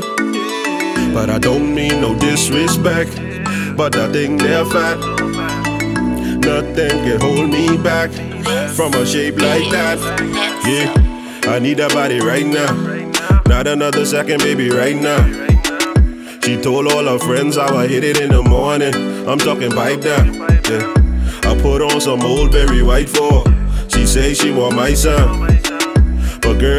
me. But I don't mean no disrespect. But I think they're fat. Nothing can hold me back from a shape like that. Yeah, I need that body right now. Not another second, baby, right now. She told all her friends how I hit it in the morning. I'm talking pipe down. Yeah. I put on some old Barry White for. She say she want my son.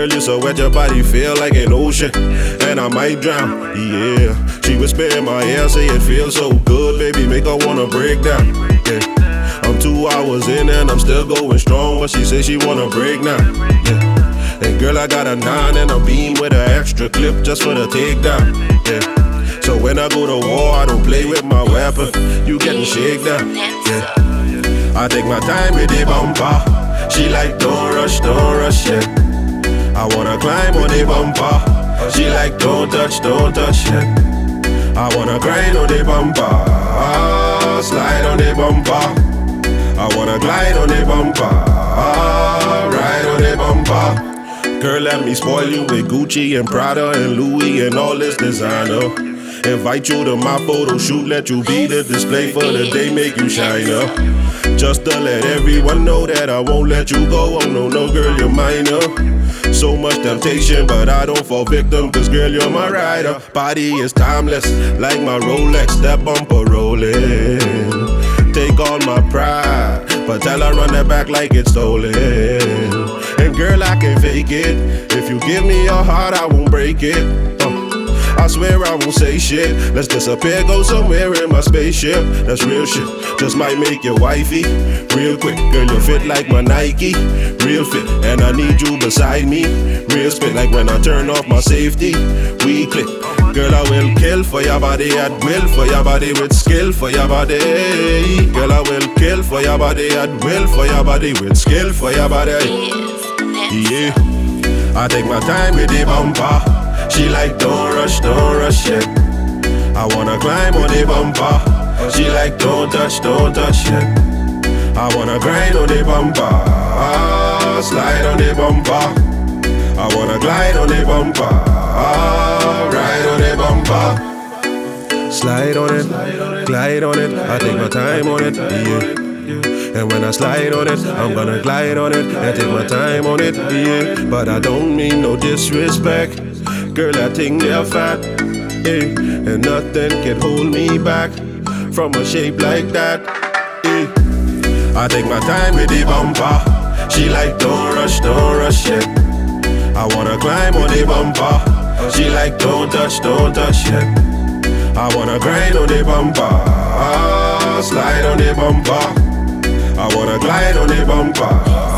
Girl, you so wet, your body feel like an ocean, and I might drown. Yeah, she whisper in my ear, say it feels so good, baby, make her wanna break down. Yeah, I'm two hours in and I'm still going strong, but she say she wanna break now. Yeah, and girl, I got a nine and a beam with an extra clip just for the takedown. Yeah, so when I go to war, I don't play with my weapon. You getting shaken down. Yeah, I take my time with the bumpa. She like, don't rush, don't rush, yeah. I wanna climb on the bumpa. She like, don't touch, don't touch, yeah. I wanna grind on the bumpa. Slide on the bumpa. I wanna glide on the bumpa. Ride on the bumpa. Girl, let me spoil you with Gucci and Prada and Louis and all this designer. Invite you to my photo shoot, let you be the display for the day, make you shine up. Just to let everyone know that I won't let you go. Oh no, no, girl, you're mine. So much temptation, but I don't fall victim, cause girl, you're my rider. Body is timeless, like my Rolex, that bumpa rolling. Take all my pride, but tell her run that back like it's stolen. And girl, I can fake it. If you give me your heart, I won't break it. I swear I won't say shit. Let's disappear, go somewhere in my spaceship. That's real shit. Just might make your wifey. Real quick, girl, you fit like my Nike. Real fit, and I need you beside me. Real spit, like when I turn off my safety. We click. Girl, I will kill for your body at will, for your body with skill, for your body. Girl, I will kill for your body at will, for your body with skill, for your body. Yeah, I take my time with the bumpa. She like, don't rush, don't rush, yeah. I wanna climb on the bumpa. She like, don't touch, don't touch, yeah. I wanna grind on the bumpa. Slide on the bumpa. I wanna glide on the bumpa. Ride on the bumpa. Slide on it, glide on it. I take my time on it, yeah. And when I slide on it, I'm gonna glide on it and take my time on it, yeah. But I don't mean no disrespect. Girl, I think they're fat, eh? And nothing can hold me back from a shape like that, eh? I take my time with the bumpa. She like, don't rush, don't rush, yeah. I wanna climb on the bumpa. She like, don't touch, don't touch, yeah. I wanna grind on the bumpa. Slide on the bumpa. I wanna glide on the bumpa.